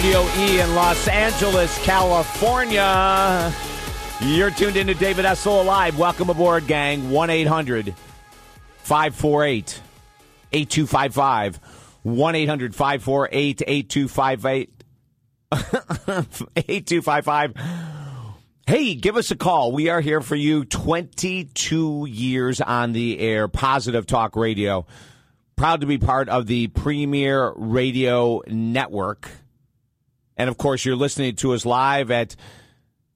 Studio E in Los Angeles, California. You're tuned into David Essel Alive. Welcome aboard, gang. 1 800 548 8255. 1 800 548 8258. 8255. Hey, give us a call. We are here for you 22 years on the air, Positive Talk Radio. Proud to be part of the Premier Radio Network. And of course, you're listening to us live at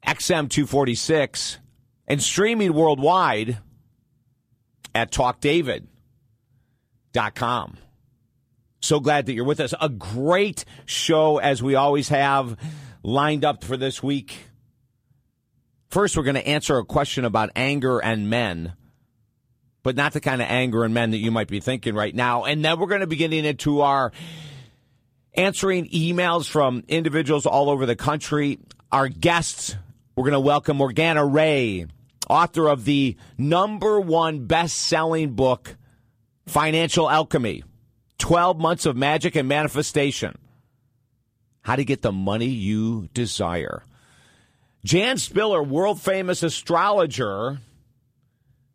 XM 246 and streaming worldwide at talkdavid.com. So glad that you're with us. A great show, as we always have, lined up for this week. First, we're going to answer a question about anger and men, but not the kind of anger and men that you might be thinking right now. And then we're going to be getting into our answering emails from individuals all over the country. Our guests, we're going to welcome Morgana Rae, author of the number one best selling book, Financial Alchemy 12 Months of Magic and Manifestation. How to get the money you desire. Jan Spiller, world famous astrologer,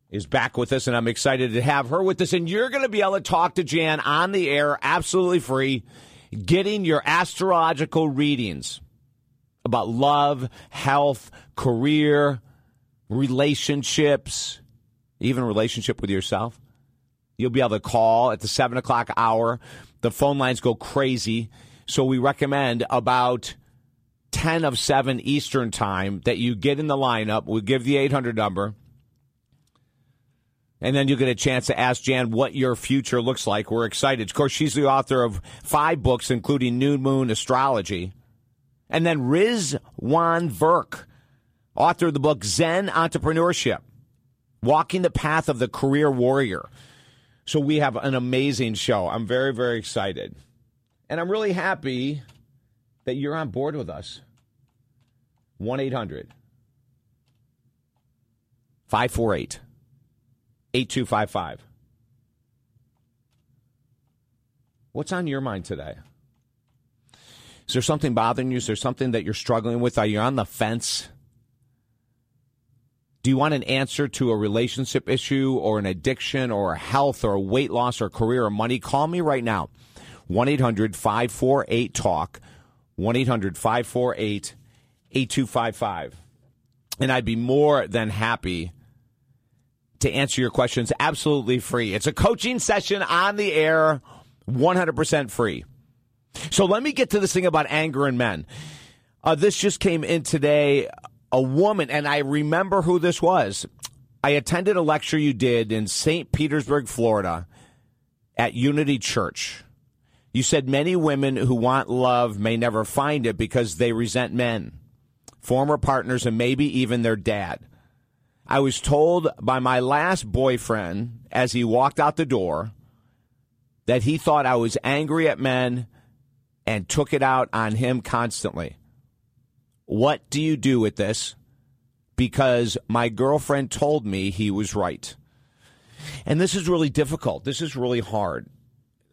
is back with us, and I'm excited to have her with us. And you're going to be able to talk to Jan on the air absolutely free getting your astrological readings about love, health, career, relationships, even relationship with yourself. You'll be able to call at the seven o'clock hour. The phone lines go crazy. So we recommend about 10 of 7 Eastern time that you get in the lineup. We'll give the 800 number. And then you'll get a chance to ask Jan what your future looks like. We're excited. Of course, she's the author of five books, including New Moon Astrology. And then Rizwan Virk, author of the book Zen Entrepreneurship Walking the Path of the Career Warrior. So we have an amazing show. I'm very, very excited. And I'm really happy that you're on board with us. 1 800 548 8255. What's on your mind today? Is there something bothering you? Is there something that you're struggling with? Are you on the fence? Do you want an answer to a relationship issue or an addiction or a health or weight loss or career or money? Call me right now. 1 800 548 TALK. 1 800 548 8255. And I'd be more than happy to answer your questions absolutely free. It's a coaching session on the air, 100% free. So let me get to this thing about anger in men. Uh, this just came in today. A woman, and I remember who this was. I attended a lecture you did in St. Petersburg, Florida at Unity Church. You said many women who want love may never find it because they resent men, former partners, and maybe even their dad. I was told by my last boyfriend as he walked out the door that he thought I was angry at men and took it out on him constantly. What do you do with this? Because my girlfriend told me he was right. And this is really difficult. This is really hard.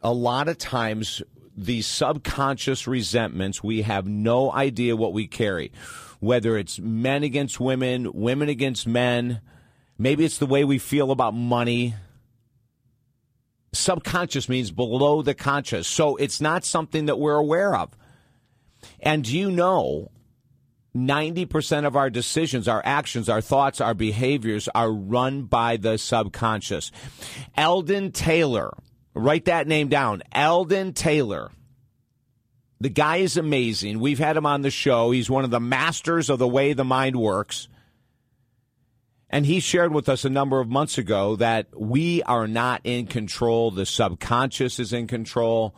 A lot of times, these subconscious resentments, we have no idea what we carry whether it's men against women, women against men. Maybe it's the way we feel about money. Subconscious means below the conscious. So it's not something that we're aware of. And you know, 90% of our decisions, our actions, our thoughts, our behaviors are run by the subconscious. Eldon Taylor, write that name down. Eldon Taylor the guy is amazing. We've had him on the show. He's one of the masters of the way the mind works. And he shared with us a number of months ago that we are not in control. The subconscious is in control.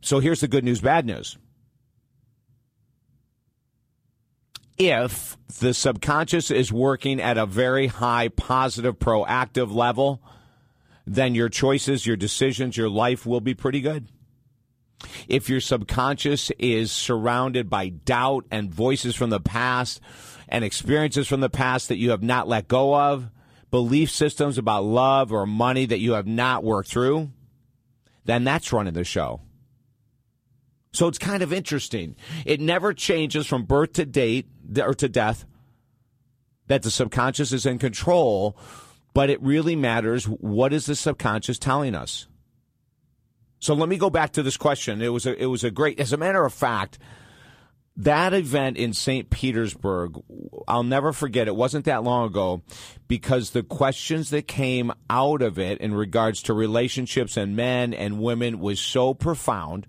So here's the good news, bad news. If the subconscious is working at a very high, positive, proactive level, then your choices, your decisions, your life will be pretty good. If your subconscious is surrounded by doubt and voices from the past and experiences from the past that you have not let go of, belief systems about love or money that you have not worked through, then that's running the show. So it's kind of interesting. It never changes from birth to date or to death that the subconscious is in control, but it really matters what is the subconscious telling us? So let me go back to this question. It was a, it was a great as a matter of fact, that event in St. Petersburg, I'll never forget. It wasn't that long ago because the questions that came out of it in regards to relationships and men and women was so profound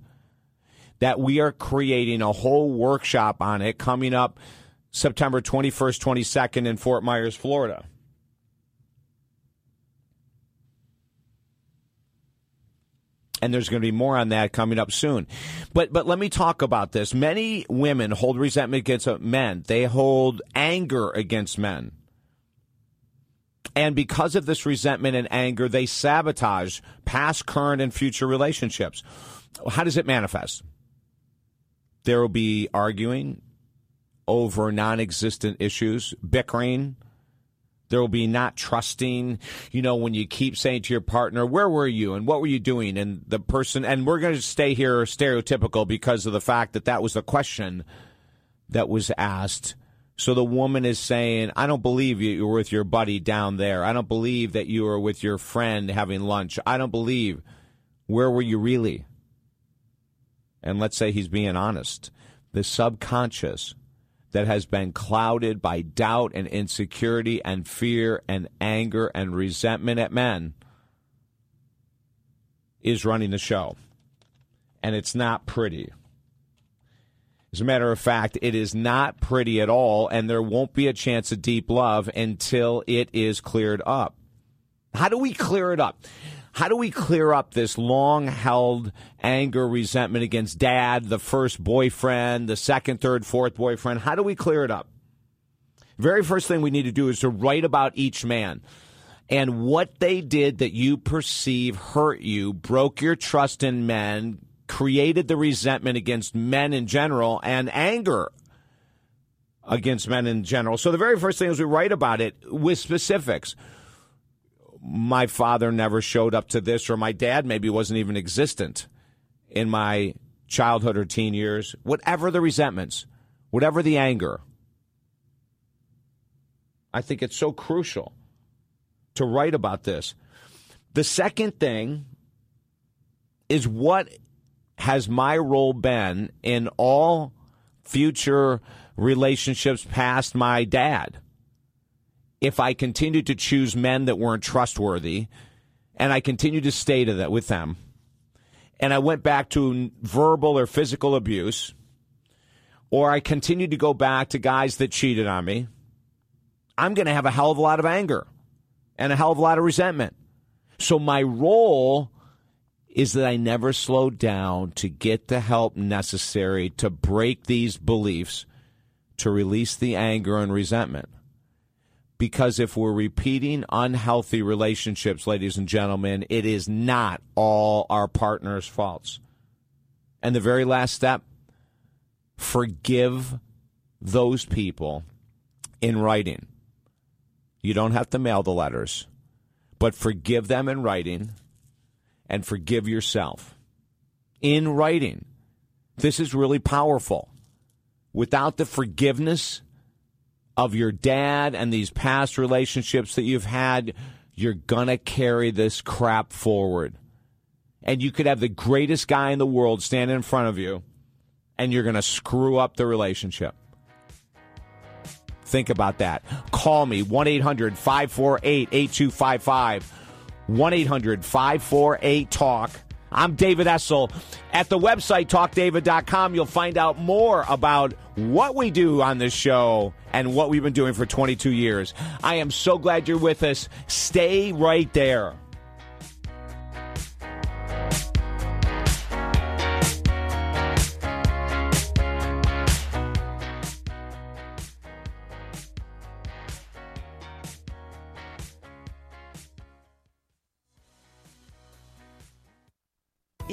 that we are creating a whole workshop on it coming up September 21st, 22nd in Fort Myers, Florida. And there's going to be more on that coming up soon. But but let me talk about this. Many women hold resentment against men. They hold anger against men. And because of this resentment and anger, they sabotage past, current, and future relationships. How does it manifest? There will be arguing over non existent issues, bickering, there will be not trusting, you know, when you keep saying to your partner, where were you and what were you doing? And the person, and we're going to stay here stereotypical because of the fact that that was the question that was asked. So the woman is saying, I don't believe you were with your buddy down there. I don't believe that you were with your friend having lunch. I don't believe. Where were you really? And let's say he's being honest. The subconscious that has been clouded by doubt and insecurity and fear and anger and resentment at men is running the show. And it's not pretty. As a matter of fact, it is not pretty at all, and there won't be a chance of deep love until it is cleared up. How do we clear it up? How do we clear up this long held anger, resentment against dad, the first boyfriend, the second, third, fourth boyfriend? How do we clear it up? Very first thing we need to do is to write about each man and what they did that you perceive hurt you, broke your trust in men, created the resentment against men in general, and anger against men in general. So the very first thing is we write about it with specifics my father never showed up to this, or my dad maybe wasn't even existent in my childhood or teen years, whatever the resentments, whatever the anger. I think it's so crucial to write about this. The second thing is what has my role been in all future relationships past my dad? If I continued to choose men that weren't trustworthy and I continued to stay to that with them and I went back to verbal or physical abuse or I continued to go back to guys that cheated on me, I'm going to have a hell of a lot of anger and a hell of a lot of resentment. So my role is that I never slow down to get the help necessary to break these beliefs, to release the anger and resentment because if we're repeating unhealthy relationships, ladies and gentlemen, it is not all our partner's faults. And the very last step forgive those people in writing. You don't have to mail the letters, but forgive them in writing and forgive yourself in writing. This is really powerful. Without the forgiveness, of your dad and these past relationships that you've had, you're going to carry this crap forward. And you could have the greatest guy in the world stand in front of you, and you're going to screw up the relationship. Think about that. Call me 1 800 548 8255. 1 800 548 TALK. I'm David Essel. At the website, talkdavid.com, you'll find out more about what we do on this show and what we've been doing for 22 years. I am so glad you're with us. Stay right there.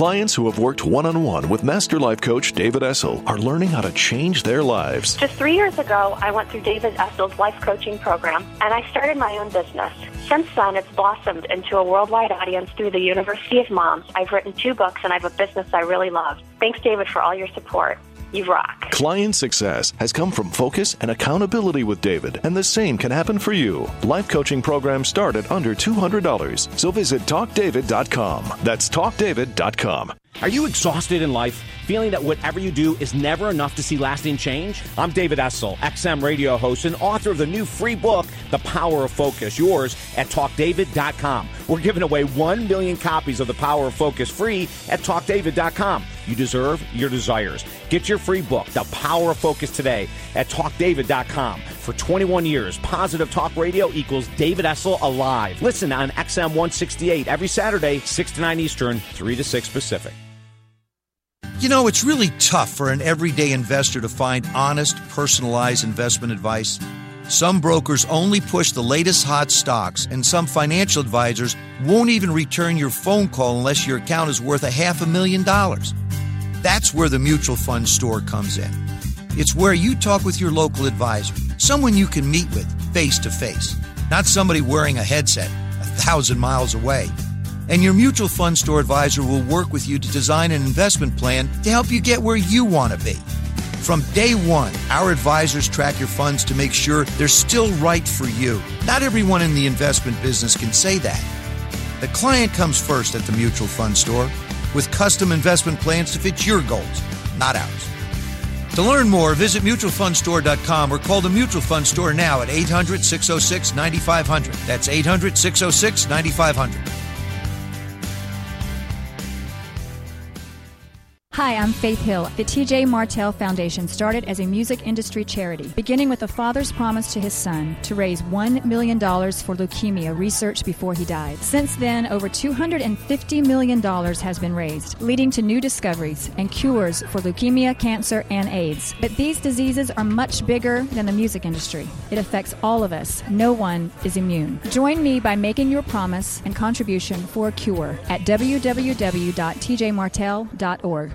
Clients who have worked one on one with Master Life Coach David Essel are learning how to change their lives. Just three years ago, I went through David Essel's life coaching program and I started my own business. Since then, it's blossomed into a worldwide audience through the University of Moms. I've written two books and I have a business I really love. Thanks, David, for all your support. You rock. Client success has come from focus and accountability with David, and the same can happen for you. Life coaching programs start at under $200, so visit talkdavid.com. That's talkdavid.com. Are you exhausted in life? Feeling that whatever you do is never enough to see lasting change? I'm David Essel, XM radio host and author of the new free book, The Power of Focus, yours at talkdavid.com. We're giving away 1 million copies of The Power of Focus free at talkdavid.com. You deserve your desires. Get your free book, The Power of Focus, today at talkdavid.com. For 21 years, Positive Talk Radio equals David Essel alive. Listen on XM 168 every Saturday, 6 to 9 Eastern, 3 to 6 Pacific. You know, it's really tough for an everyday investor to find honest, personalized investment advice. Some brokers only push the latest hot stocks, and some financial advisors won't even return your phone call unless your account is worth a half a million dollars. That's where the mutual fund store comes in. It's where you talk with your local advisor, someone you can meet with face to face, not somebody wearing a headset a thousand miles away. And your mutual fund store advisor will work with you to design an investment plan to help you get where you want to be. From day one, our advisors track your funds to make sure they're still right for you. Not everyone in the investment business can say that. The client comes first at the mutual fund store with custom investment plans to fit your goals, not ours. To learn more, visit mutualfundstore.com or call the Mutual Fund Store now at 800 606 9500. That's 800 606 9500. Hi, I'm Faith Hill. The TJ Martell Foundation started as a music industry charity, beginning with a father's promise to his son to raise $1 million for leukemia research before he died. Since then, over $250 million has been raised, leading to new discoveries and cures for leukemia, cancer, and AIDS. But these diseases are much bigger than the music industry. It affects all of us. No one is immune. Join me by making your promise and contribution for a cure at www.tjmartell.org.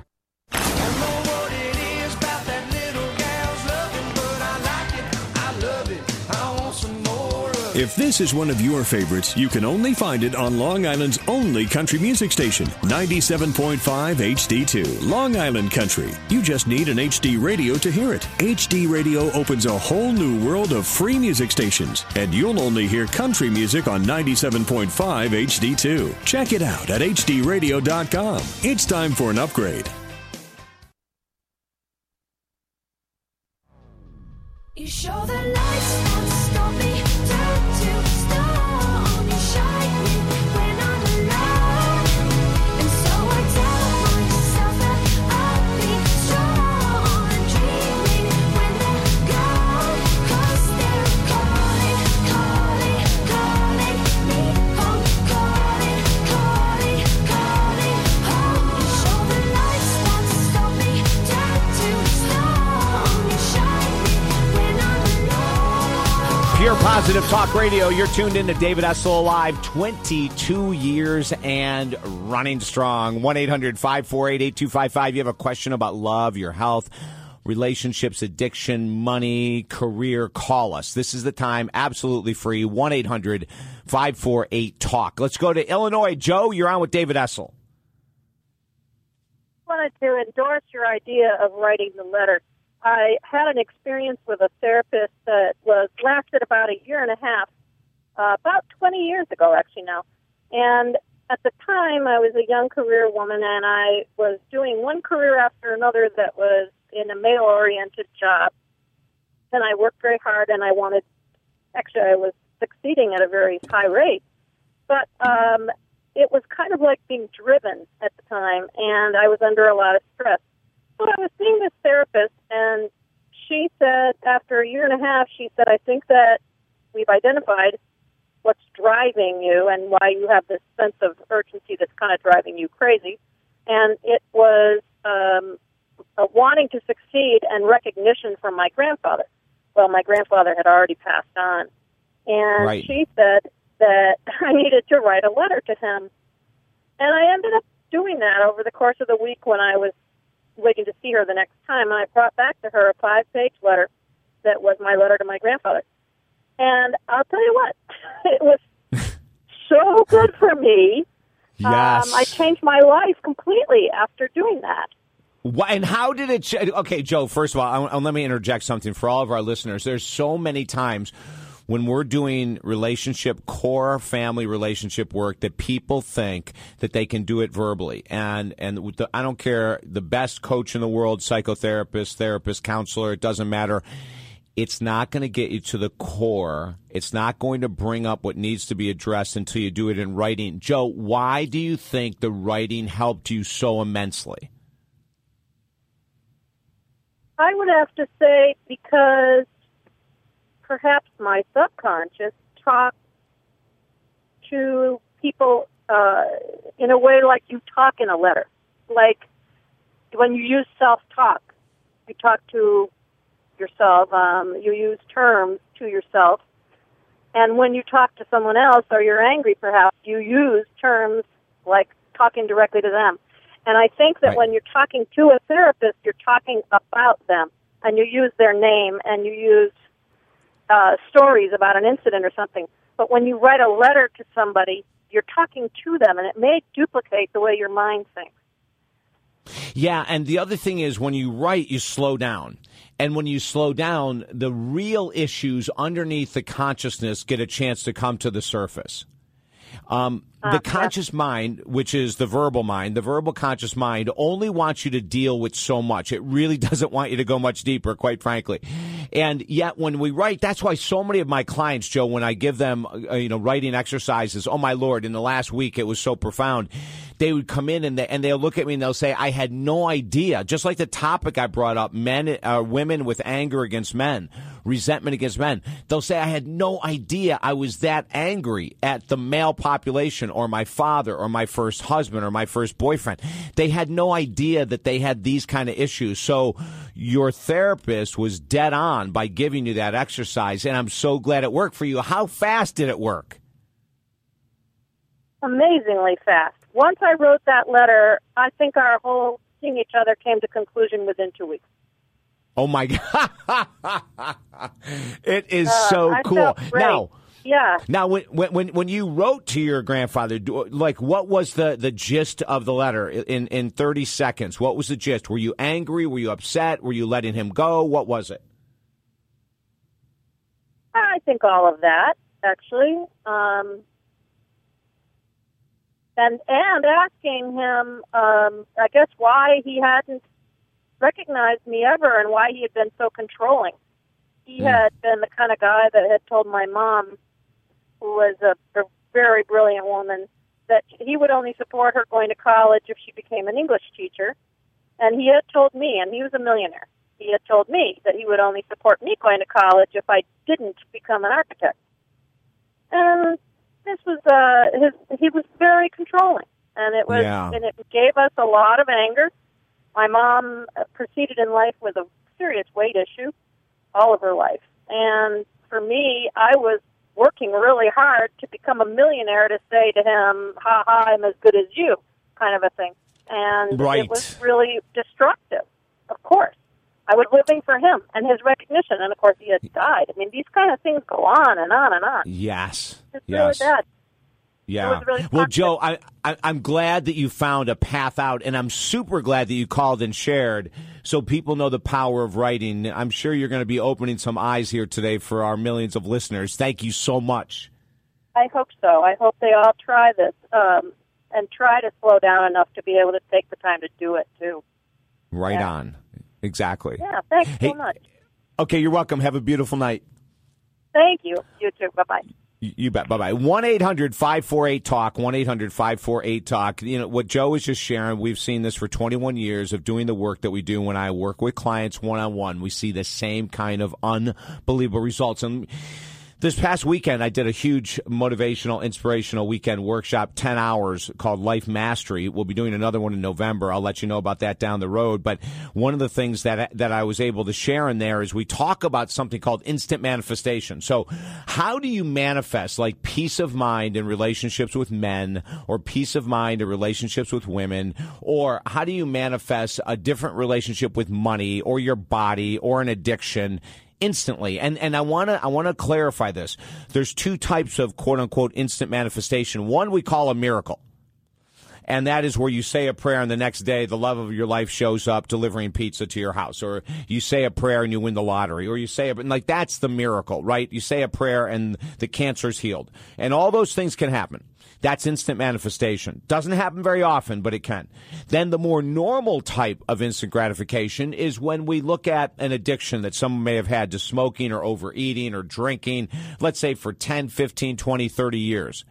If this is one of your favorites, you can only find it on Long Island's only country music station, 97.5 HD2, Long Island Country. You just need an HD radio to hear it. HD radio opens a whole new world of free music stations, and you'll only hear country music on 97.5 HD2. Check it out at hdradio.com. It's time for an upgrade. You show the lights Pure Positive Talk Radio. You're tuned in to David Essel Alive, 22 years and running strong. 1 800 548 8255. You have a question about love, your health, relationships, addiction, money, career, call us. This is the time, absolutely free. 1 800 548 TALK. Let's go to Illinois. Joe, you're on with David Essel. I wanted to endorse your idea of writing the letter. I had an experience with a therapist that was lasted about a year and a half, uh, about 20 years ago, actually now. And at the time, I was a young career woman, and I was doing one career after another that was in a male-oriented job. And I worked very hard, and I wanted. Actually, I was succeeding at a very high rate, but um, it was kind of like being driven at the time, and I was under a lot of stress. But I was seeing this therapist, and she said, after a year and a half, she said, I think that we've identified what's driving you and why you have this sense of urgency that's kind of driving you crazy. And it was um, uh, wanting to succeed and recognition from my grandfather. Well, my grandfather had already passed on. And Right. she said that I needed to write a letter to him. And I ended up doing that over the course of the week when I was waiting to see her the next time. And I brought back to her a five page letter that was my letter to my grandfather. And I'll tell you what, it was so good for me. Yes. Um, I changed my life completely after doing that. Why, and how did it? ch- Okay, Joe. First of all, I, I, let me interject something for all of our listeners. There's so many times when we're doing relationship core family relationship work that people think that they can do it verbally, and and the, I don't care the best coach in the world, psychotherapist, therapist, counselor, it doesn't matter. It's not going to get you to the core. It's not going to bring up what needs to be addressed until you do it in writing. Joe, why do you think the writing helped you so immensely? I would have to say because perhaps my subconscious talked to people uh, in a way like you talk in a letter. Like when you use self talk, you talk to yourself, um, you use terms to yourself. And when you talk to someone else or you're angry, perhaps, you use terms like talking directly to them. And I think that Right. when you're talking to a therapist, you're talking about them, and you use their name and you use uh, stories about an incident or something. But when you write a letter to somebody, you're talking to them, and it may duplicate the way your mind thinks. Yeah, and the other thing is when you write, you slow down. And when you slow down, the real issues underneath the consciousness get a chance to come to the surface. Um, the conscious mind, which is the verbal mind, the verbal conscious mind only wants you to deal with so much. It really doesn't want you to go much deeper, quite frankly. And yet, when we write, that's why so many of my clients, Joe, when I give them, uh, you know, writing exercises, oh my lord, in the last week it was so profound. They would come in and they, and they'll look at me and they'll say, I had no idea. Just like the topic I brought up, men, uh, women with anger against men, resentment against men. They'll say, I had no idea I was that angry at the male population or my father or my first husband or my first boyfriend. They had no idea that they had these kind of issues. So your therapist was dead on by giving you that exercise. And I'm so glad it worked for you. How fast did it work? amazingly fast. Once I wrote that letter, I think our whole seeing each other came to conclusion within two weeks. Oh my God. it is Uh, so I cool. Now, Yeah. Now, when, when when you wrote to your grandfather, like what was the, the gist of the letter in in thirty seconds? What was the gist? Were you angry? Were you upset? Were you letting him go? What was it? I think all of that, actually. Um, and and asking him, um, I guess, why he hadn't recognized me ever and why he had been so controlling. He had been the kind of guy that had told my mom, who was a, a very brilliant woman, that he would only support her going to college if she became an English teacher. And he had told me, and he was a millionaire, he had told me that he would only support me going to college if I didn't become an architect. And this was uh his he was very controlling and it was Yeah. and it gave us a lot of anger. My mom uh, proceeded in life with a serious weight issue all of her life. And for me, I was working really hard to become a millionaire to say to him, "Ha ha, I'm as good as you," kind of a thing. And Right. it was really destructive. Of course, I was living for him and his recognition, and of course, he had died. I mean, these kind of things go on and on and on. Yes. It's yes. really bad. Yeah. really well. Joe, I, I, I'm glad that you found a path out, and I'm super glad that you called and shared so people know the power of writing. I'm sure you're going to be opening some eyes here today for our millions of listeners. Thank you so much. I hope so. I hope they all try this um, and try to slow down enough to be able to take the time to do it too. Right Yeah. on. Exactly. Yeah, thanks Hey- so much. Okay, you're welcome. Have a beautiful night. Thank you. You too. Bye bye. You bet. Bye bye. 1 800 548 Talk. 1 800 548 Talk. You know, what Joe was just sharing, we've seen this for 21 years of doing the work that we do when I work with clients one on one. We see the same kind of unbelievable results. And this past weekend, I did a huge motivational, inspirational weekend workshop, 10 hours called Life Mastery. We'll be doing another one in November. I'll let you know about that down the road. But one of the things that, that I was able to share in there is we talk about something called instant manifestation. So how do you manifest like peace of mind in relationships with men or peace of mind in relationships with women? Or how do you manifest a different relationship with money or your body or an addiction? Instantly. And and I want to I want to clarify this. There's two types of quote unquote instant manifestation. One we call a miracle. And that is where you say a prayer and the next day the love of your life shows up delivering pizza to your house or you say a prayer and you win the lottery or you say and like that's the miracle, right? You say a prayer and the cancer's healed. And all those things can happen. That's instant manifestation. Doesn't happen very often, but it can. Then the more normal type of instant gratification is when we look at an addiction that someone may have had to smoking or overeating or drinking, let's say for 10, 15, 20, 30 years.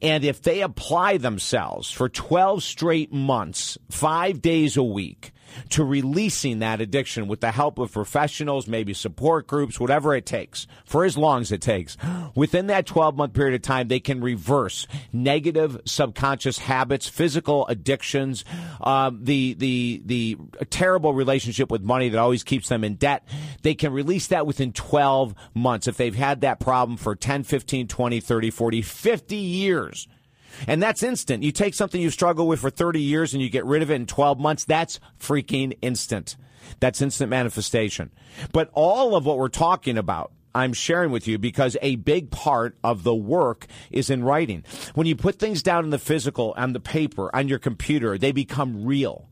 And if they apply themselves for 12 straight months, five days a week, to releasing that addiction with the help of professionals, maybe support groups, whatever it takes, for as long as it takes, within that 12 month period of time, they can reverse negative subconscious habits, physical addictions, um, the, the, the terrible relationship with money that always keeps them in debt. They can release that within 12 months if they've had that problem for 10, 15, 20, 30, 40, 50 years. And that's instant. You take something you struggle with for 30 years and you get rid of it in 12 months. That's freaking instant. That's instant manifestation. But all of what we're talking about, I'm sharing with you because a big part of the work is in writing. When you put things down in the physical, on the paper, on your computer, they become real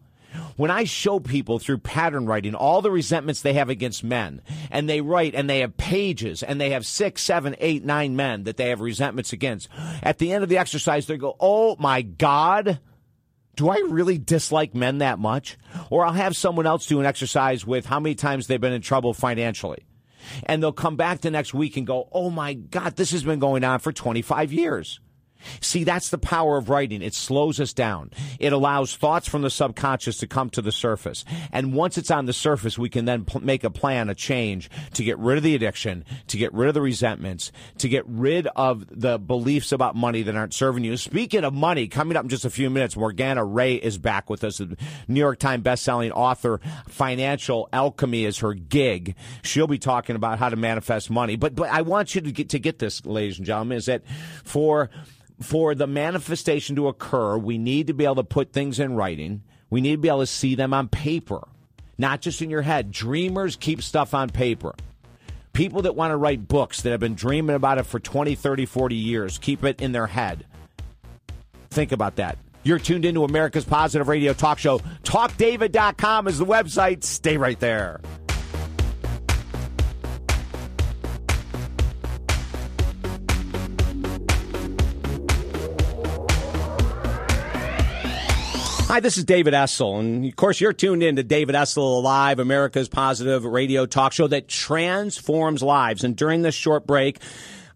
when I show people through pattern writing all the resentments they have against men, and they write and they have pages and they have six, seven, eight, nine men that they have resentments against, at the end of the exercise, they go, Oh my God. Do I really dislike men that much? Or I'll have someone else do an exercise with how many times they've been in trouble financially. And they'll come back the next week and go, Oh my God, this has been going on for 25 years. See, that's the power of writing. It slows us down. It allows thoughts from the subconscious to come to the surface. And once it's on the surface, we can then pl- make a plan, a change to get rid of the addiction, to get rid of the resentments, to get rid of the beliefs about money that aren't serving you. Speaking of money, coming up in just a few minutes, Morgana Rae is back with us. The New York Times bestselling author. Financial alchemy is her gig. She'll be talking about how to manifest money. But, but I want you to get, to get this, ladies and gentlemen, is that for for the manifestation to occur, we need to be able to put things in writing. We need to be able to see them on paper, not just in your head. Dreamers keep stuff on paper. People that want to write books that have been dreaming about it for 20, 30, 40 years keep it in their head. Think about that. You're tuned into America's Positive Radio Talk Show. TalkDavid.com is the website. Stay right there. Hi, this is David Essel, and of course, you're tuned in to David Essel Live, America's positive radio talk show that transforms lives. And during this short break,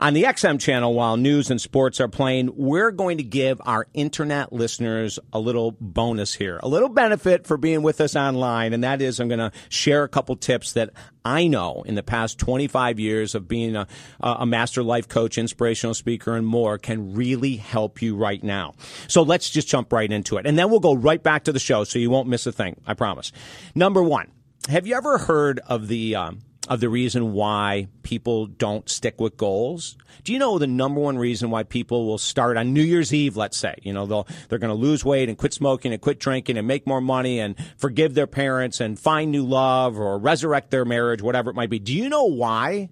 on the XM channel, while news and sports are playing, we're going to give our internet listeners a little bonus here, a little benefit for being with us online. And that is I'm going to share a couple tips that I know in the past 25 years of being a, a master life coach, inspirational speaker, and more can really help you right now. So let's just jump right into it. And then we'll go right back to the show so you won't miss a thing. I promise. Number one, have you ever heard of the, um, of the reason why people don't stick with goals. Do you know the number one reason why people will start on New Year's Eve, let's say, you know, they'll, they're going to lose weight and quit smoking and quit drinking and make more money and forgive their parents and find new love or resurrect their marriage, whatever it might be. Do you know why?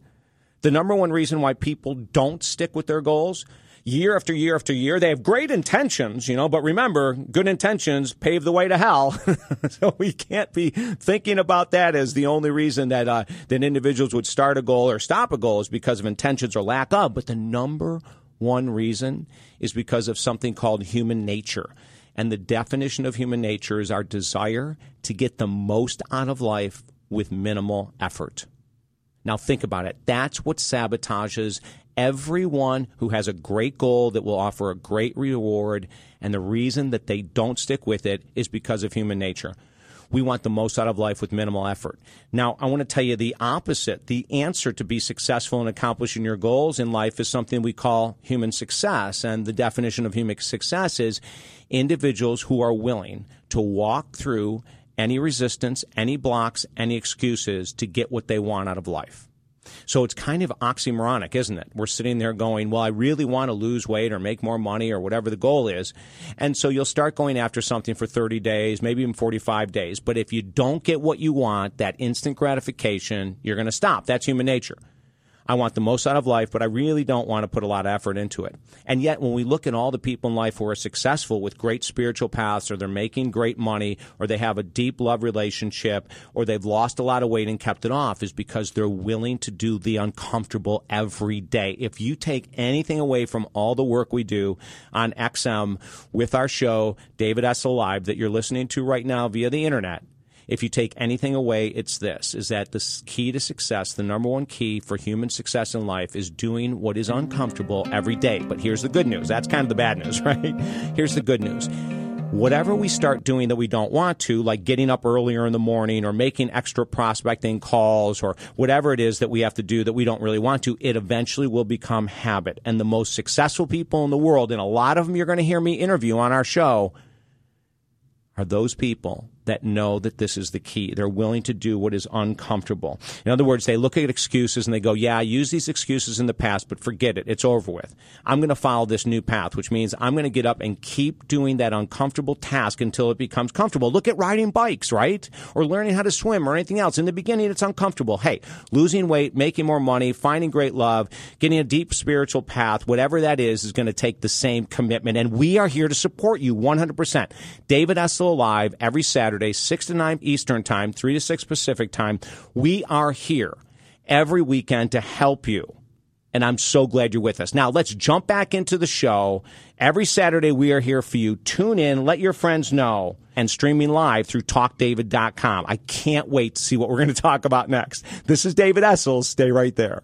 The number one reason why people don't stick with their goals? Year after year after year. They have great intentions, you know, but remember, good intentions pave the way to hell. so we can't be thinking about that as the only reason that uh, that individuals would start a goal or stop a goal is because of intentions or lack of. But the number one reason is because of something called human nature. And the definition of human nature is our desire to get the most out of life with minimal effort. Now, think about it. That's what sabotages everyone who has a great goal that will offer a great reward. And the reason that they don't stick with it is because of human nature. We want the most out of life with minimal effort. Now, I want to tell you the opposite. The answer to be successful in accomplishing your goals in life is something we call human success. And the definition of human success is individuals who are willing to walk through any resistance, any blocks, any excuses to get what they want out of life. So it's kind of oxymoronic, isn't it? We're sitting there going, well, I really want to lose weight or make more money or whatever the goal is. And so you'll start going after something for 30 days, maybe even 45 days. But if you don't get what you want, that instant gratification, you're going to stop. That's human nature. I want the most out of life, but I really don't want to put a lot of effort into it. And yet, when we look at all the people in life who are successful with great spiritual paths, or they're making great money, or they have a deep love relationship, or they've lost a lot of weight and kept it off, is because they're willing to do the uncomfortable every day. If you take anything away from all the work we do on XM with our show, David Essel Alive, that you're listening to right now via the internet, if you take anything away, it's this is that the key to success, the number one key for human success in life is doing what is uncomfortable every day. But here's the good news. That's kind of the bad news, right? Here's the good news. Whatever we start doing that we don't want to, like getting up earlier in the morning or making extra prospecting calls or whatever it is that we have to do that we don't really want to, it eventually will become habit. And the most successful people in the world, and a lot of them you're going to hear me interview on our show, are those people that know that this is the key. They're willing to do what is uncomfortable. In other words, they look at excuses and they go, Yeah, I used these excuses in the past, but forget it. It's over with. I'm going to follow this new path, which means I'm going to get up and keep doing that uncomfortable task until it becomes comfortable. Look at riding bikes, right? Or learning how to swim or anything else. In the beginning, it's uncomfortable. Hey, losing weight, making more money, finding great love, getting a deep spiritual path, whatever that is, is going to take the same commitment. And we are here to support you 100%. David Essel Alive every Saturday, 6 to 9 Eastern Time, 3 to 6 Pacific Time. We are here every weekend to help you. And I'm so glad you're with us. Now, let's jump back into the show. Every Saturday, we are here for you. Tune in, let your friends know, and streaming live through talkdavid.com. I can't wait to see what we're going to talk about next. This is David Essel. Stay right there.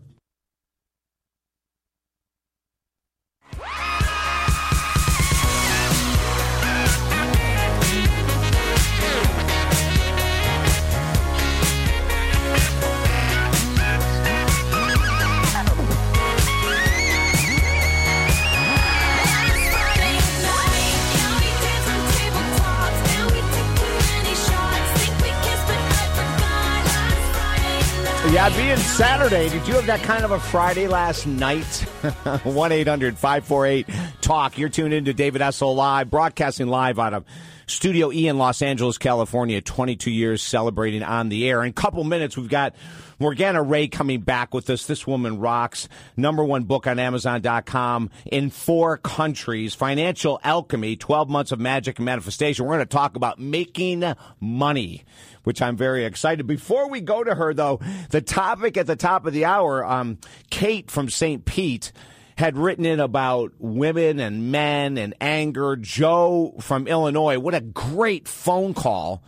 Yeah, being Saturday, did you have that kind of a Friday last night? 1 800 548 Talk. You're tuned into David Essel Live, broadcasting live out of Studio E in Los Angeles, California. 22 years celebrating on the air. In a couple minutes, we've got Morgana Rae coming back with us. This woman rocks. Number one book on Amazon.com in four countries. Financial Alchemy 12 Months of Magic and Manifestation. We're going to talk about making money which I'm very excited. Before we go to her, though, the topic at the top of the hour, um, Kate from St. Pete had written in about women and men and anger. Joe from Illinois, what a great phone call.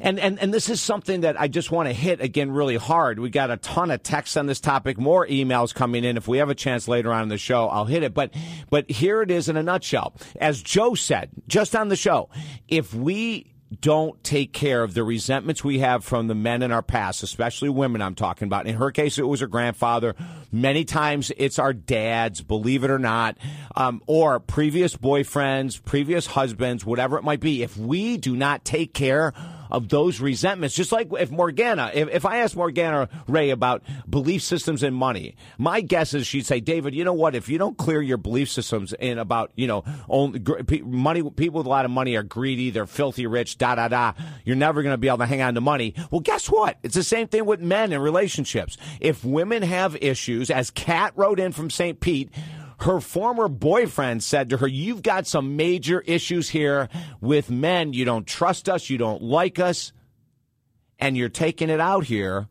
And, and and this is something that I just want to hit again really hard. We got a ton of texts on this topic, more emails coming in. If we have a chance later on in the show, I'll hit it. But but here it is in a nutshell. As Joe said just on the show, if we don't take care of the resentments we have from the men in our past, especially women I'm talking about. In her case, it was her grandfather. Many times it's our dads, believe it or not, um, or previous boyfriends, previous husbands, whatever it might be. If we do not take care of those resentments, just like if Morgana, if, if I asked Morgana Rae about belief systems and money, my guess is she'd say, David, you know what? If you don't clear your belief systems in about, you know, only money, people with a lot of money are greedy, they're filthy rich, da da da. You're never going to be able to hang on to money. Well, guess what? It's the same thing with men in relationships. If women have issues, as Kat wrote in from St. Pete, her former boyfriend said to her, You've got some major issues here with men. You don't trust us. You don't like us. And you're taking it out here.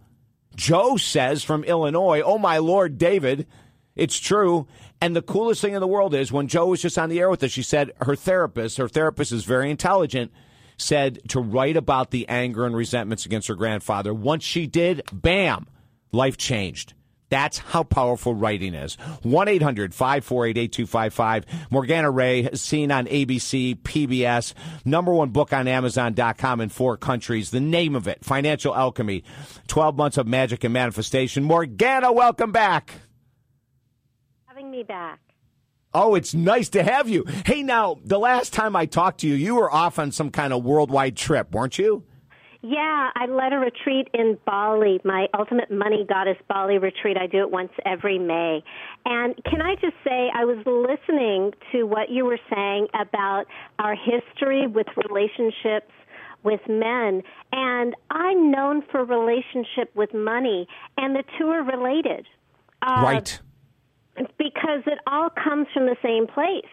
Joe says from Illinois, Oh, my Lord, David, it's true. And the coolest thing in the world is when Joe was just on the air with us, she said her therapist, her therapist is very intelligent, said to write about the anger and resentments against her grandfather. Once she did, bam, life changed. That's how powerful writing is. 1 800 548 8255. Morgana Rae, seen on ABC, PBS, number one book on Amazon.com in four countries. The name of it, Financial Alchemy 12 Months of Magic and Manifestation. Morgana, welcome back. having me back. Oh, it's nice to have you. Hey, now, the last time I talked to you, you were off on some kind of worldwide trip, weren't you? Yeah, I led a retreat in Bali, my Ultimate Money Goddess Bali retreat. I do it once every May. And can I just say, I was listening to what you were saying about our history with relationships with men, and I'm known for relationship with money, and the two are related. Uh, right. because it all comes from the same place.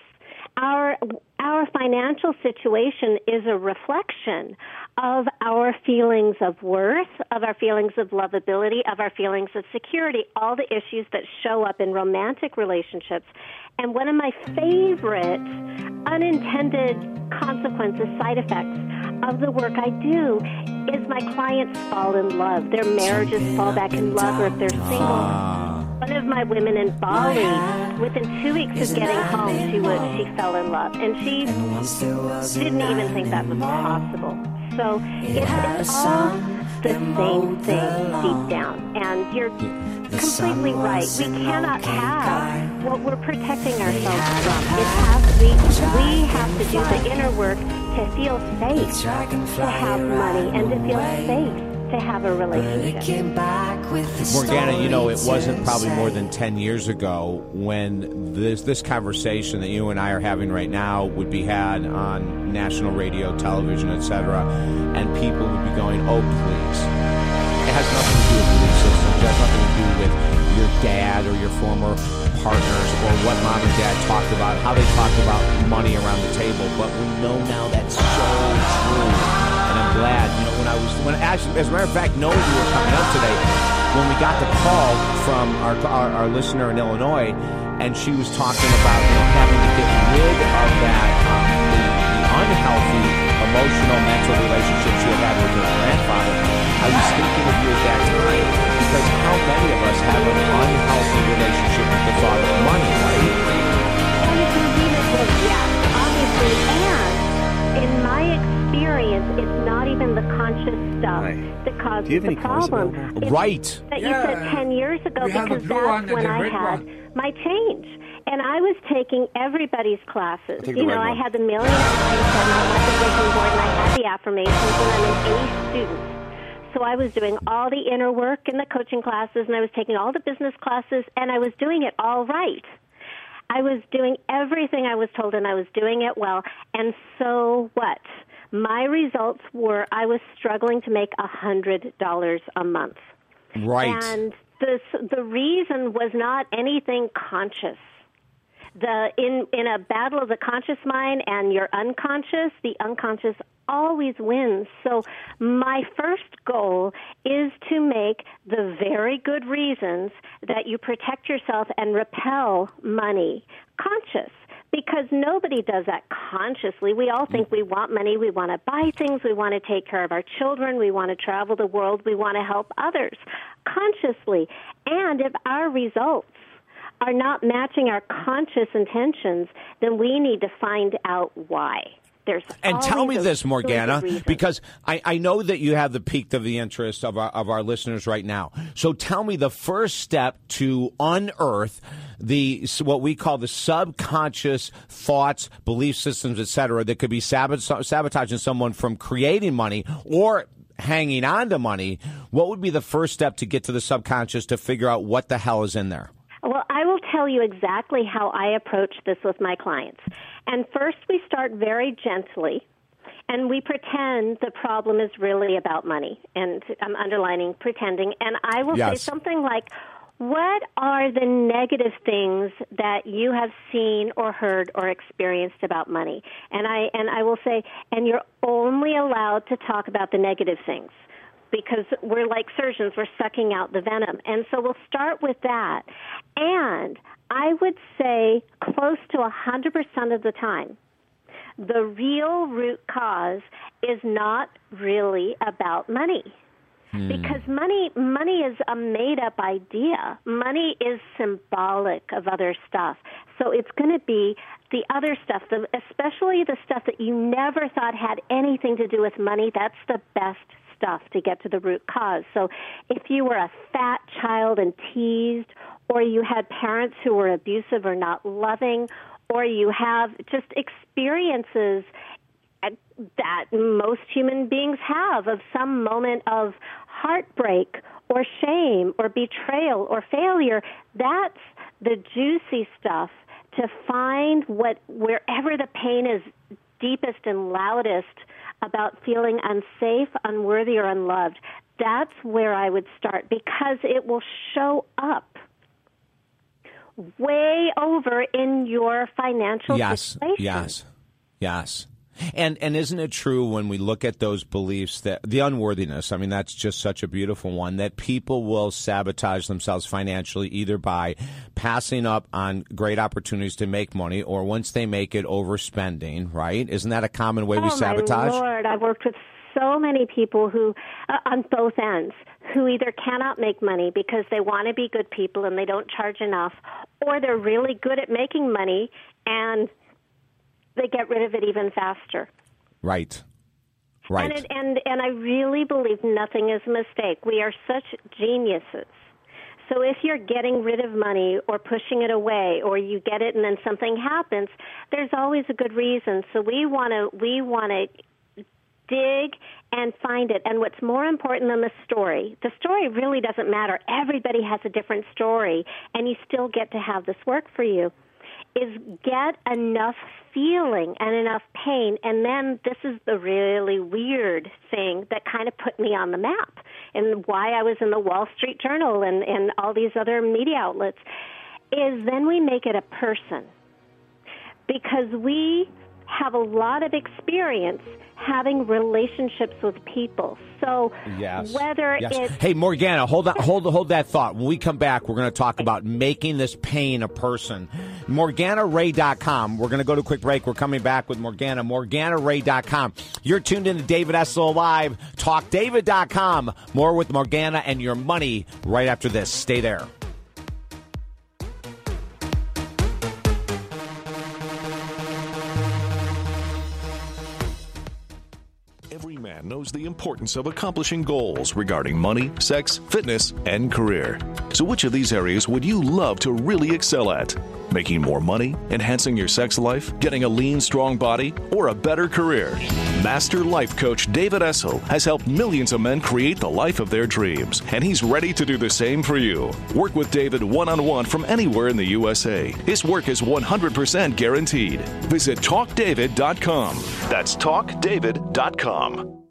Our our financial situation is a reflection of our feelings of worth, of our feelings of lovability, of our feelings of security, all the issues that show up in romantic relationships. And one of my favorite unintended consequences, side effects of the work I do is my clients fall in love. Their marriages fall back in love, or if they're single. One of my women in Bali, within two weeks of getting home, she was she fell in love, and she didn't even think that was possible. So it's, it's all the same thing deep down, and you're completely right. We cannot have what we're protecting ourselves from. It has we we have to do the inner work to feel safe, to have money, and to feel safe to have a relationship. Morgana, you know, it wasn't probably more than 10 years ago when this, this conversation that you and I are having right now would be had on national radio, television, etc., and people would be going, oh, please. It has nothing to do with belief systems. It has nothing to do with your dad or your former partners or what mom and dad talked about, how they talked about money around the table. But we know now that's so true. And I'm glad, you know, when I was, when actually, as a matter of fact, knowing you were coming up today, when we got the call from our, our, our listener in Illinois, and she was talking about, you know, having to get rid of that, um, the, the unhealthy experience, it's not even the conscious stuff that causes Do you have the any cars problem. available? Right. That you said ten years ago We because that's when I had one. my change. And I was taking everybody's classes. You red know, I had the millionaire mindset, and I had the vision board, and I had the affirmations, and I'm an A student. So I was doing all the inner work in the coaching classes, and I was taking all the business classes, and I was doing it all right. I was doing everything I was told, and I was doing it well. And so what? My results were I was struggling to make a hundred dollars a month. Right. And the the reason was not anything conscious. The in in a battle of the conscious mind and your unconscious, the unconscious always wins. So my first goal is to make the very good reasons that you protect yourself and repel money conscious because nobody does that consciously. We all think we want money, we want to buy things, we want to take care of our children, we want to travel the world, we want to help others consciously. And if our results are not matching our conscious intentions, then we need to find out why. There's And tell me this, Morgana, because I, I know that you have the peak of the interest of our, of our listeners right now. So tell me the first step to unearth the what we call the subconscious thoughts, belief systems, etc., that could be sabotaging someone from creating money or hanging on to money. What would be the first step to get to the subconscious to figure out what the hell is in there? Well, I will tell you exactly how I approach this with my clients. And first, we start very gently, and we pretend the problem is really about money. And I'm underlining pretending. And I will Yes. say something like, what are the negative things that you have seen or heard or experienced about money? And I and I will say, and you're only allowed to talk about the negative things because we're like surgeons, we're sucking out the venom. And so we'll start with that. And I would say close to 100% of the time, the real root cause is not really about money. Hmm. Because money money is a made up idea. Money is symbolic of other stuff. So it's going to be the other stuff the, especially the stuff that you never thought had anything to do with money. That's the best stuff to get to the root cause. So if you were a fat child and teased or you had parents who were abusive or not loving or you have just experiences that most human beings have of some moment of heartbreak or shame or betrayal or failure that's the juicy stuff to find what wherever the pain is deepest and loudest about feeling unsafe unworthy or unloved that's where i would start because it will show up way over in your financial Yes. situation Yes. Yes. And and isn't it true when we look at those beliefs that the unworthiness, I mean that's just such a beautiful one that people will sabotage themselves financially either by passing up on great opportunities to make money or once they make it overspending, right? Isn't that a common way we oh, sabotage? My Lord, I've worked with so many people who, uh, on both ends, who either cannot make money because they want to be good people and they don't charge enough, or they're really good at making money and they get rid of it even faster. Right. Right. And, it, and and I really believe nothing is a mistake. We are such geniuses. So if you're getting rid of money or pushing it away or you get it and then something happens, there's always a good reason. So we want to we want to dig and find it. And what's more important than the story, the story really doesn't matter. Everybody has a different story and you still get to have this work for you is get enough feeling and enough pain. And then this is the really weird thing that kind of put me on the map and why I was in the Wall Street Journal and, and all these other media outlets is then we make it a person because we have a lot of experience having relationships with people. So Yes. whether Yes. it's Hey Morgana, hold on, hold hold that thought. When we come back, we're going to talk about making this pain a person. MorganaRae.com. We're going to go to a quick break. We're coming back with Morgana. MorganaRae.com. You're tuned in to David Essel Live. TalkDavid.com. More with Morgana and your money right after this. Stay there. Knows the importance of accomplishing goals regarding money, sex, fitness, and career. So, which of these areas would you love to really excel at? Making more money, enhancing your sex life, getting a lean, strong body, or a better career? Master life coach David Essel has helped millions of men create the life of their dreams, and he's ready to do the same for you. Work with David one on one from anywhere in the USA. His work is 100% guaranteed. Visit talkdavid.com. That's talkdavid.com.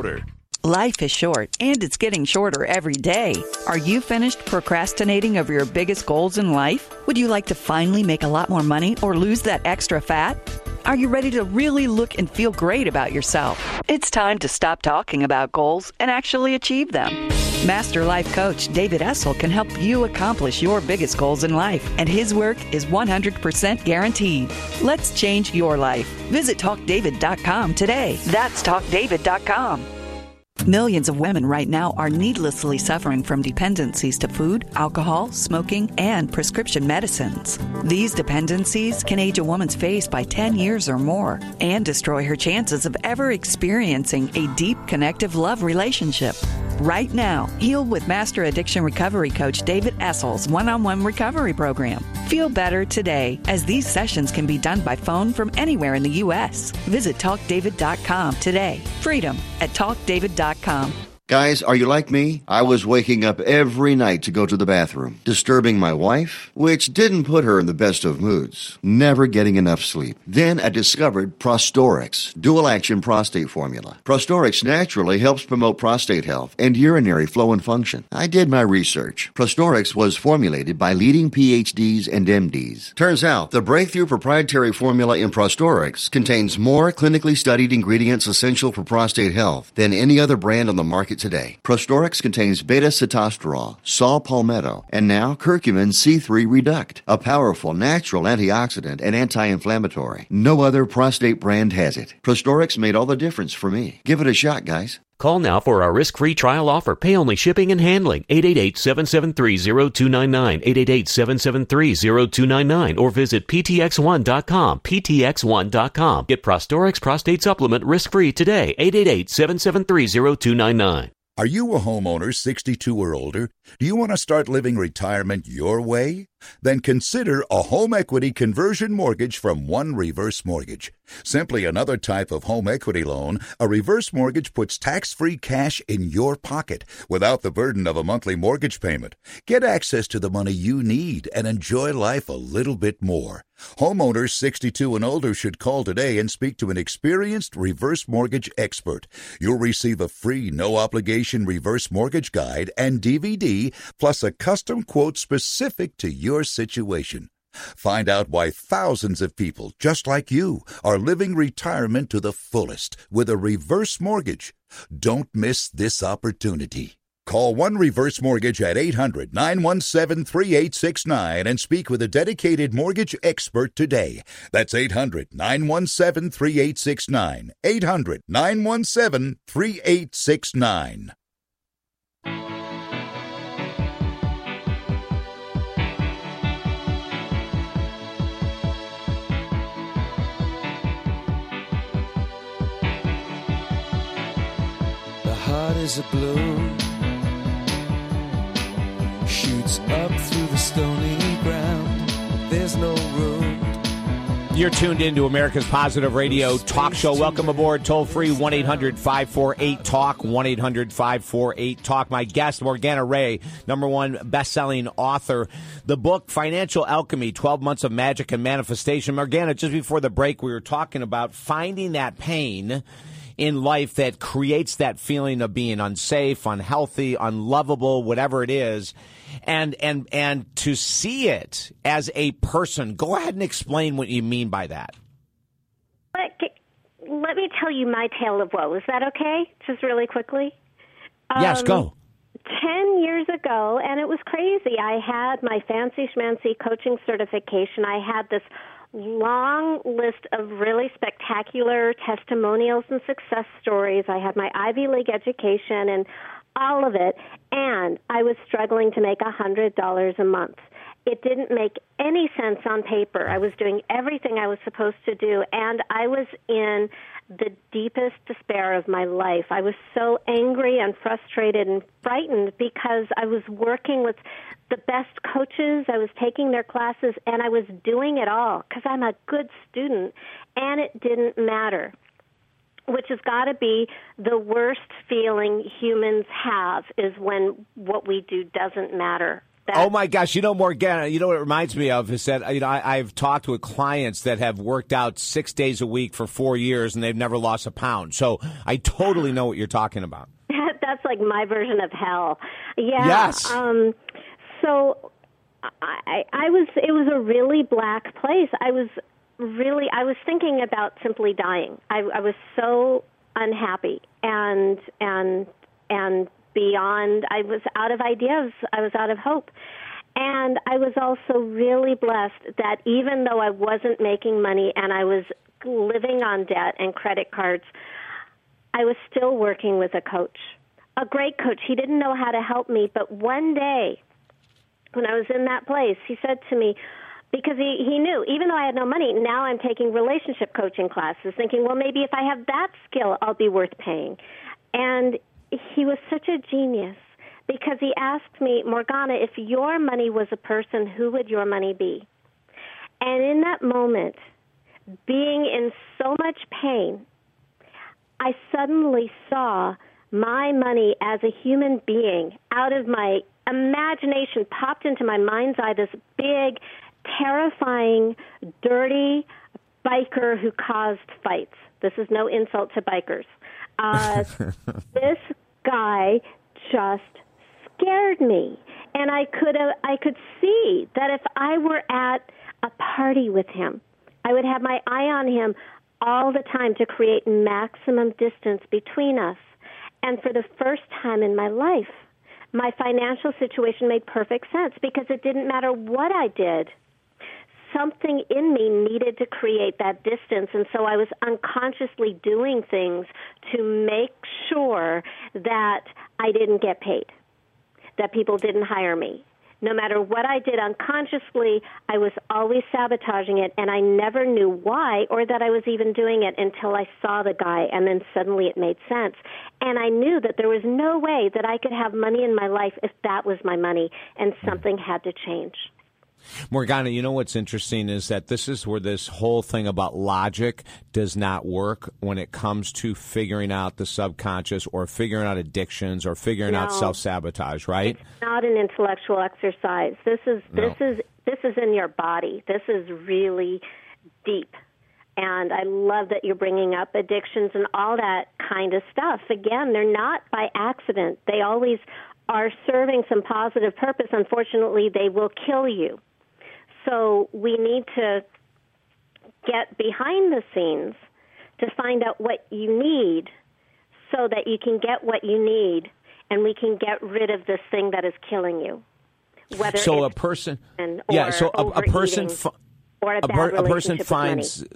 order. Life is short, and it's getting shorter every day. Are you finished procrastinating over your biggest goals in life? Would you like to finally make a lot more money or lose that extra fat? Are you ready to really look and feel great about yourself? It's time to stop talking about goals and actually achieve them. Master Life Coach David Essel can help you accomplish your biggest goals in life, and his work is 100% guaranteed. Let's change your life. Visit TalkDavid.com today. That's TalkDavid.com. Millions of women right now are needlessly suffering from dependencies to food, alcohol, smoking, and prescription medicines. These dependencies can age a woman's face by 10 years or more and destroy her chances of ever experiencing a deep connective love relationship. right now. Heal with Master Addiction Recovery Coach David Essel's one on one recovery program. Feel better today, as these sessions can be done by phone from anywhere in the U.S. Visit TalkDavid.com today. Freedom at TalkDavid.com. Insurance.com. Guys, are you like me? I was waking up every night to go to the bathroom, disturbing my wife, which didn't put her in the best of moods, never getting enough sleep. Then I discovered Prostorix, dual action prostate formula. Prostorix naturally helps promote prostate health and urinary flow and function. I did my research. Prostorix was formulated by leading PhDs and MDs. Turns out the breakthrough proprietary formula in Prostorix contains more clinically studied ingredients essential for prostate health than any other brand on the market today. Prostorix contains beta sitosterol, saw palmetto, and now curcumin C3 reduct, a powerful natural antioxidant and anti-inflammatory. No other prostate brand has it. Prostorix made all the difference for me. Give it a shot, guys. Call now for our risk-free trial offer. Pay only shipping and handling. 888-773-0299. 888-773-0299 or visit ptx1.com. ptx1.com. Get Prostorix prostate supplement risk-free today. 888-773-0299. Are you a homeowner 62 or older? Do you want to start living retirement your way? Then consider a home equity conversion mortgage from One Reverse Mortgage. Simply another type of home equity loan, a reverse mortgage puts tax free cash in your pocket without the burden of a monthly mortgage payment. Get access to the money you need and enjoy life a little bit more. Homeowners 62 and older should call today and speak to an experienced reverse mortgage expert. You'll receive a free, no obligation reverse mortgage guide and DVD, plus a custom quote specific to your situation. Find out why thousands of people just like you are living retirement to the fullest with a reverse mortgage. Don't miss this opportunity. Call One Reverse Mortgage at 800 917 3869 and speak with a dedicated mortgage expert today. That's 800 917 3869. 800 917 3869. Is a balloon, shoots up through the stony ground. There's no room. You're tuned in to America's Positive Radio Talk Show. Welcome aboard. Toll free 1 800 548 Talk. 1 800 548 Talk. My guest, Morgana Rae, number one best selling author. The book, Financial Alchemy 12 Months of Magic and Manifestation. Morgana, just before the break, we were talking about finding that pain in life that creates that feeling of being unsafe, unhealthy, unlovable, whatever it is, and and and to see it as a person. Go ahead and explain what you mean by that. Let, let me tell you my tale of woe. Is that okay? Just really quickly. yes, Um, go. Ten years ago, and it was crazy. I had my fancy schmancy coaching certification. I had this long list of really spectacular testimonials and success stories. I had my Ivy League education and all of it, and I was struggling to make a hundred dollars a month. It didn't make any sense on paper. I was doing everything I was supposed to do, and I was in the deepest despair of my life. I was so angry and frustrated and frightened because I was working with the best coaches, I was taking their classes, and I was doing it all because I'm a good student, and it didn't matter. Which has got to be the worst feeling humans have is when what we do doesn't matter. Oh my gosh! You know, Morgana. You know what it reminds me of is that you know I, I've talked with clients that have worked out six days a week for four years and they've never lost a pound. So I totally know what you're talking about. That's like my version of hell. Yeah. Yes. Um, so I, I was. It was a really black place. I was really. I was thinking about simply dying. I, I was so unhappy and and and beyond. I was out of ideas. I was out of hope. And I was also really blessed that even though I wasn't making money and I was living on debt and credit cards, I was still working with a coach, a great coach. He didn't know how to help me, but one day when I was in that place, he said to me, because he, he knew, even though I had no money, now I'm taking relationship coaching classes, thinking, well, maybe if I have that skill, I'll be worth paying. And he was such a genius because he asked me, Morgana, if your money was a person, who would your money be? And in that moment, being in so much pain, I suddenly saw my money as a human being out of my imagination popped into my mind's eye this big, terrifying, dirty biker who caused fights. This is no insult to bikers. Uh, this guy just scared me, and I could uh, I could see that if I were at a party with him, I would have my eye on him all the time to create maximum distance between us. And for the first time in my life, my financial situation made perfect sense because it didn't matter what I did. Something in me needed to create that distance, and so I was unconsciously doing things to make sure that I didn't get paid, that people didn't hire me. No matter what I did unconsciously, I was always sabotaging it, and I never knew why or that I was even doing it until I saw the guy, and then suddenly it made sense. And I knew that there was no way that I could have money in my life if that was my money, and hmm. something had to change. Morgana, you know what's interesting is that this is where this whole thing about logic does not work when it comes to figuring out the subconscious or figuring out addictions or figuring out self sabotage, right? It's not an intellectual exercise. This is this No. is this is in your body. This is really deep. And I love that you're bringing up addictions and all that kind of stuff. Again, they're not by accident. They always are serving some positive purpose. Unfortunately, they will kill you. So we need to get behind the scenes to find out what you need so that you can get what you need and we can get rid of this thing that is killing you. Whether so a person, yeah. So a, a person, fi- or a a, per- a person finds money.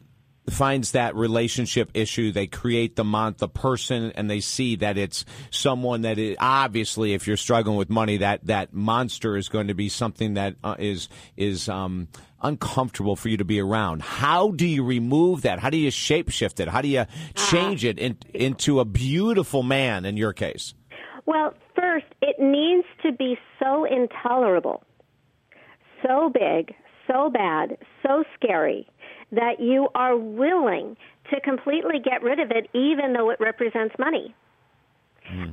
Finds that relationship issue. They create the mon- the person, and they see that it's someone that is obviously, if you're struggling with money, that that monster is going to be something that uh, is is um, uncomfortable for you to be around. How do you remove that? How do you shapeshift it? How do you change it in, into a beautiful man? In your case. Well, first, it needs to be so intolerable, so big, so bad, so scary that you are willing to completely get rid of it, even though it represents money.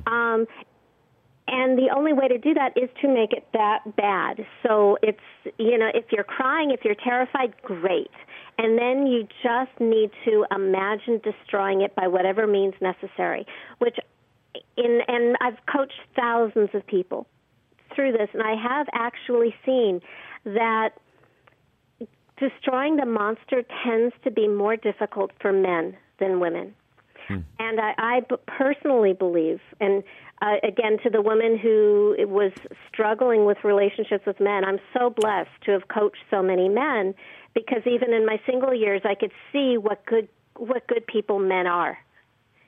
Um, and the only way to do that is to make it that bad. So it's, you know, if you're crying, if you're terrified, great. And then you just need to imagine destroying it by whatever means necessary, which in and I've coached thousands of people through this and I have actually seen that destroying the monster tends to be more difficult for men than women. And I personally believe, and uh, again, to the woman who was struggling with relationships with men, I'm so blessed to have coached so many men because even in my single years, I could see what good what good people men are.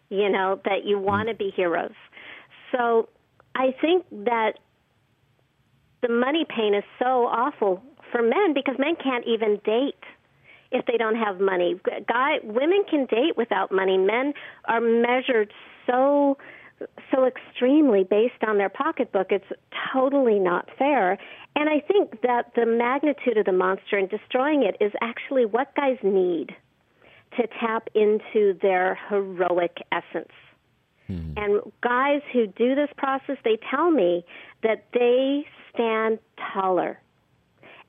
You know that you want to be heroes. So I think that the money pain is so awful for men because men can't even date if they don't have money. Guy, women can date without money. Men are measured so so extremely based on their pocketbook. It's totally not fair. And I think that the magnitude of the monster and destroying it is actually what guys need to tap into their heroic essence. Hmm. And guys who do this process, they tell me that they stand taller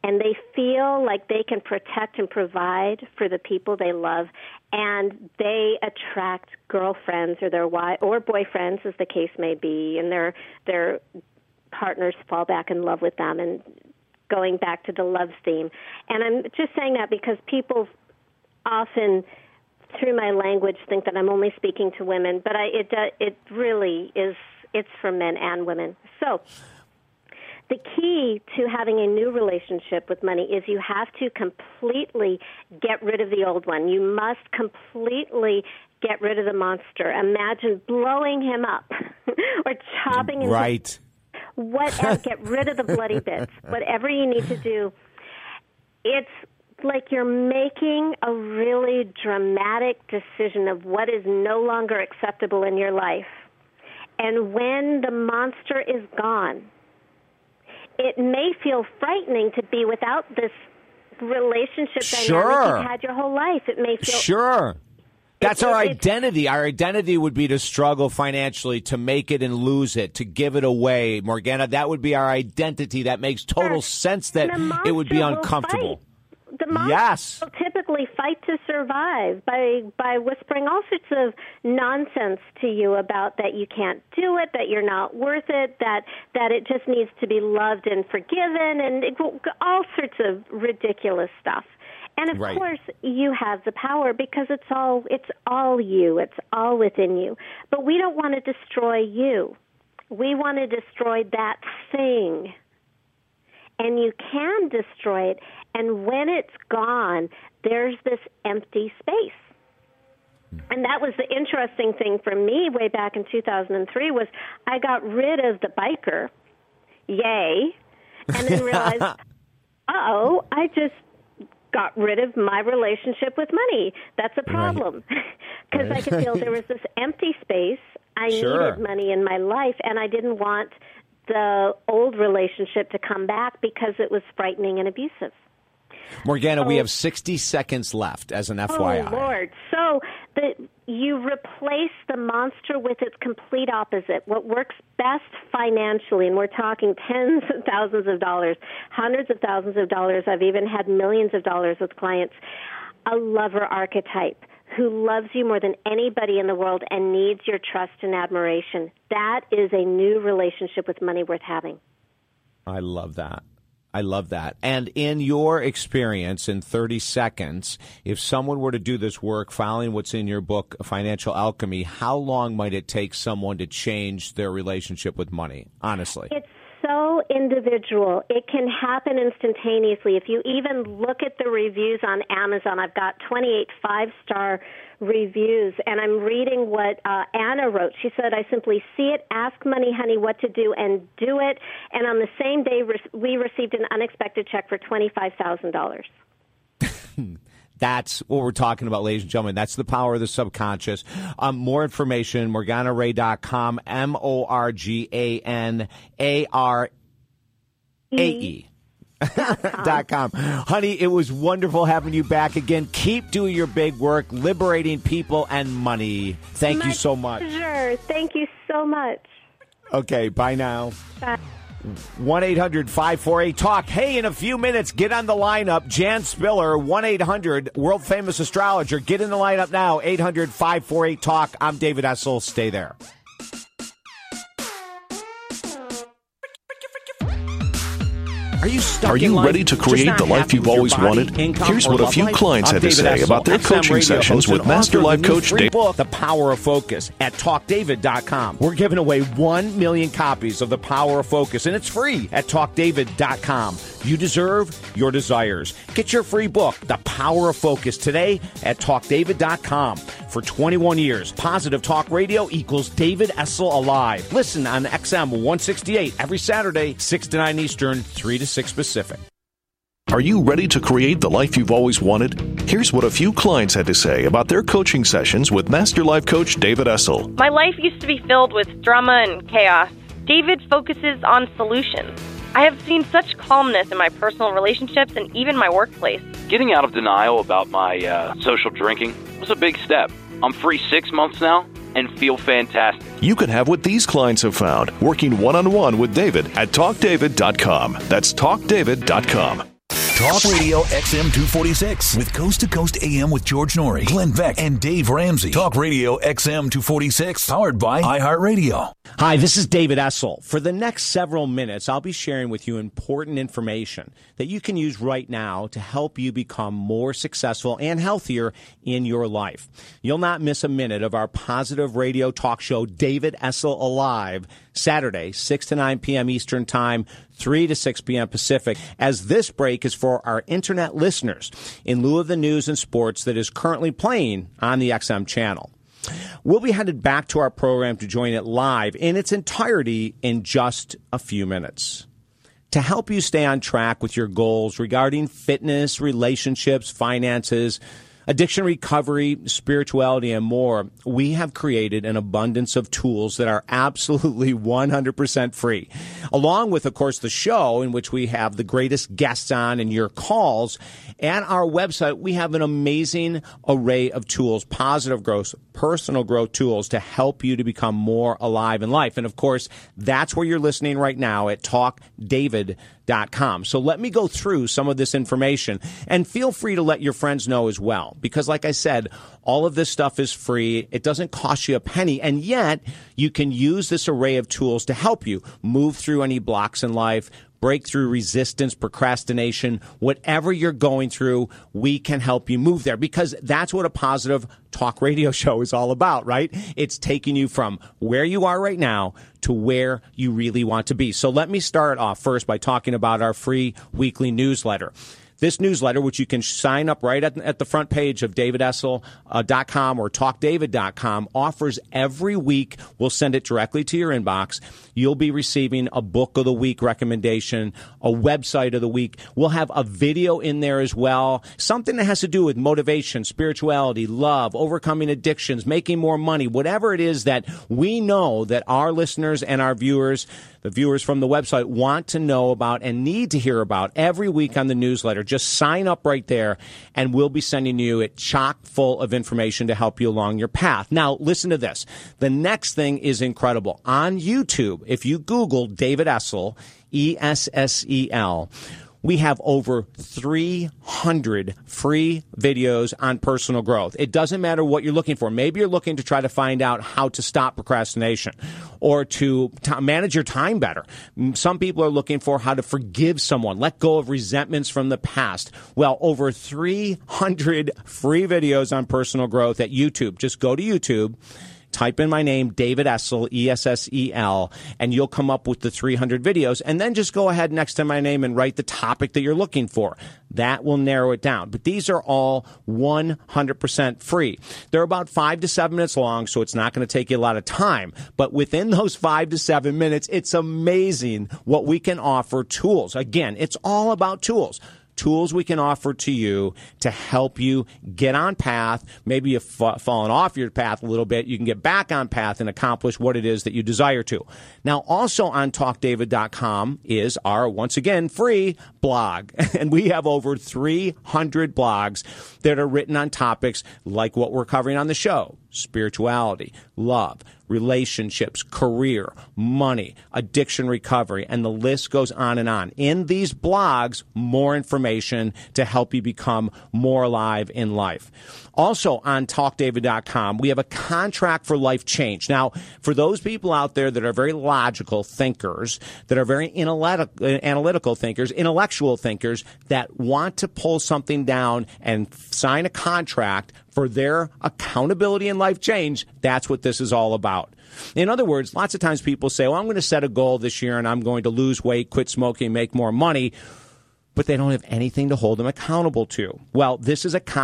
and they feel like they can protect and provide for the people they love. And they attract girlfriends or their wi or boyfriends as the case may be. And their their partners fall back in love with them. And going back to the love theme. And i'm just saying that because people often through my language think that i'm only speaking to women. But i it it really is it's for men and women. So the key to having a new relationship with money is you have to completely get rid of the old one. You must completely get rid of the monster. Imagine blowing him up or chopping him. Right. Whatever. get rid of the bloody bits. Whatever you need to do. It's like you're making a really dramatic decision of what is no longer acceptable in your life And when the monster is gone, it may feel frightening to be without this relationship dynamic Sure. you've had your whole life. It may feel Sure. That's It- our it- identity. Our identity would be to struggle financially, to make it and lose it, to give it away. Morgana, that would be our identity. That makes total sense that it would be uncomfortable. Yes. Fight to survive by by whispering all sorts of nonsense to you about that you can't do it, that you're not worth it, that that it just needs to be loved and forgiven, and it, all sorts of ridiculous stuff. And of Right. course, you have the power because it's all it's all you. It's all within you. But we don't want to destroy you. We want to destroy that thing and you can destroy it. And when it's gone, there's this empty space. And that was the interesting thing for me way back in 2003 was I got rid of the biker, yay, and then realized, uh-oh, I just got rid of my relationship with money. That's a problem because I could feel there was this empty space. I Sure. needed money in my life, and I didn't want the old relationship to come back because it was frightening and abusive. Morgana, we have 60 seconds left as an FYI. Oh Lord! So the you replace the monster with its complete opposite. What works best financially, and we're talking tens of thousands of dollars, hundreds of thousands of dollars. I've even had millions of dollars with clients. A lover archetype who loves you more than anybody in the world and needs your trust and admiration. That is a new relationship with money worth having. I love that. I love that. And in your experience, in 30 seconds, if someone were to do this work, following what's in your book, Financial Alchemy, how long might it take someone to change their relationship with money? Honestly. It's so individual. It can happen instantaneously. If you even look at the reviews on Amazon, I've got 28 five star reviews, and I'm reading what uh, Anna wrote. She said, I simply see it, ask Money Honey what to do, and do it. And on the same day, re- we received an unexpected check for $25,000. That's what we're talking about, ladies and gentlemen. That's the power of the subconscious. Um, more information, morganarae.com, M O R G A N A R A E. dot com. Honey, it was wonderful having you back again. Keep doing your big work, liberating people and money. Thank you so much. Pleasure. Thank you so much. Okay, bye now. Bye. 1 800 548 Talk. Hey, in a few minutes, get on the lineup. Jan Spiller, 1 800, world famous astrologer. Get in the lineup now. 800 548 Talk. I'm David Essel. Stay there. Are you stuck Are you ready to create the life you've always body, wanted? Here's what a few life? clients I'm had to David say Essel, about their XM coaching sessions with Master author of the Life Coach Dave. book, The Power of Focus, at TalkDavid.com. We're giving away 1 million copies of The Power of Focus, and it's free at TalkDavid.com. You deserve your desires. Get your free book, The Power of Focus, today at TalkDavid.com. For 21 years, Positive Talk Radio equals David Essel Alive. Listen on XM 168 every Saturday, 6 to 9 Eastern, 3 to 6 Pacific. Are you ready to create the life you've always wanted? Here's what a few clients had to say about their coaching sessions with Master Life Coach David Essel. My life used to be filled with drama and chaos. David focuses on solutions. I have seen such calmness in my personal relationships and even my workplace. Getting out of denial about my uh, social drinking was a big step. I'm free six months now and feel fantastic. You can have what these clients have found working one on one with David at TalkDavid.com. That's TalkDavid.com. Talk Radio XM 246 with Coast to Coast AM with George Noory, Glenn Beck, and Dave Ramsey. Talk Radio XM 246 powered by iHeartRadio. Hi, this is David Essel. For the next several minutes, I'll be sharing with you important information that you can use right now to help you become more successful and healthier in your life. You'll not miss a minute of our positive radio talk show, David Essel Alive, Saturday, 6 to 9 p.m. Eastern Time, 3 to 6 p.m. Pacific, as this break is for our internet listeners in lieu of the news and sports that is currently playing on the XM channel. We'll be headed back to our program to join it live in its entirety in just a few minutes. To help you stay on track with your goals regarding fitness, relationships, finances, addiction recovery, spirituality, and more, we have created an abundance of tools that are absolutely 100% free. Along with, of course, the show in which we have the greatest guests on and your calls. And our website, we have an amazing array of tools, positive growth, personal growth tools to help you to become more alive in life. And of course, that's where you're listening right now at talkdavid.com. So let me go through some of this information and feel free to let your friends know as well. Because like I said, all of this stuff is free. It doesn't cost you a penny. And yet you can use this array of tools to help you move through any blocks in life, break through resistance, procrastination, whatever you're going through, we can help you move there because that's what a positive talk radio show is all about, right? It's taking you from where you are right now to where you really want to be. So let me start off first by talking about our free weekly newsletter. This newsletter, which you can sign up right at, at the front page of davidessel.com or talkdavid.com, offers every week. We'll send it directly to your inbox. You'll be receiving a book of the week recommendation, a website of the week. We'll have a video in there as well, something that has to do with motivation, spirituality, love, overcoming addictions, making more money, whatever it is that we know that our listeners and our viewers, the viewers from the website, want to know about and need to hear about every week on the newsletter. Just sign up right there, and we'll be sending you it chock full of information to help you along your path. Now, listen to this. The next thing is incredible. On YouTube, if you Google David Essel, E S S E L, we have over 300 free videos on personal growth. It doesn't matter what you're looking for. Maybe you're looking to try to find out how to stop procrastination or to t- manage your time better. Some people are looking for how to forgive someone, let go of resentments from the past. Well, over 300 free videos on personal growth at YouTube. Just go to YouTube type in my name, David Essel, E S S E L, and you'll come up with the 300 videos. And then just go ahead next to my name and write the topic that you're looking for. That will narrow it down. But these are all 100% free. They're about five to seven minutes long, so it's not going to take you a lot of time. But within those five to seven minutes, it's amazing what we can offer tools. Again, it's all about tools tools we can offer to you to help you get on path. Maybe you've fallen off your path a little bit. You can get back on path and accomplish what it is that you desire to. Now, also on talkdavid.com is our, once again, free blog. And we have over 300 blogs that are written on topics like what we're covering on the show spirituality, love, relationships, career, money, addiction recovery, and the list goes on and on. In these blogs, more information to help you become more alive in life. Also on talkdavid.com, we have a contract for life change. Now, for those people out there that are very logical thinkers, that are very analytical thinkers, intellectual thinkers that want to pull something down and sign a contract for their accountability and life change, that's what this is all about. In other words, lots of times people say, well, I'm going to set a goal this year and I'm going to lose weight, quit smoking, make more money, but they don't have anything to hold them accountable to. Well, this is a contract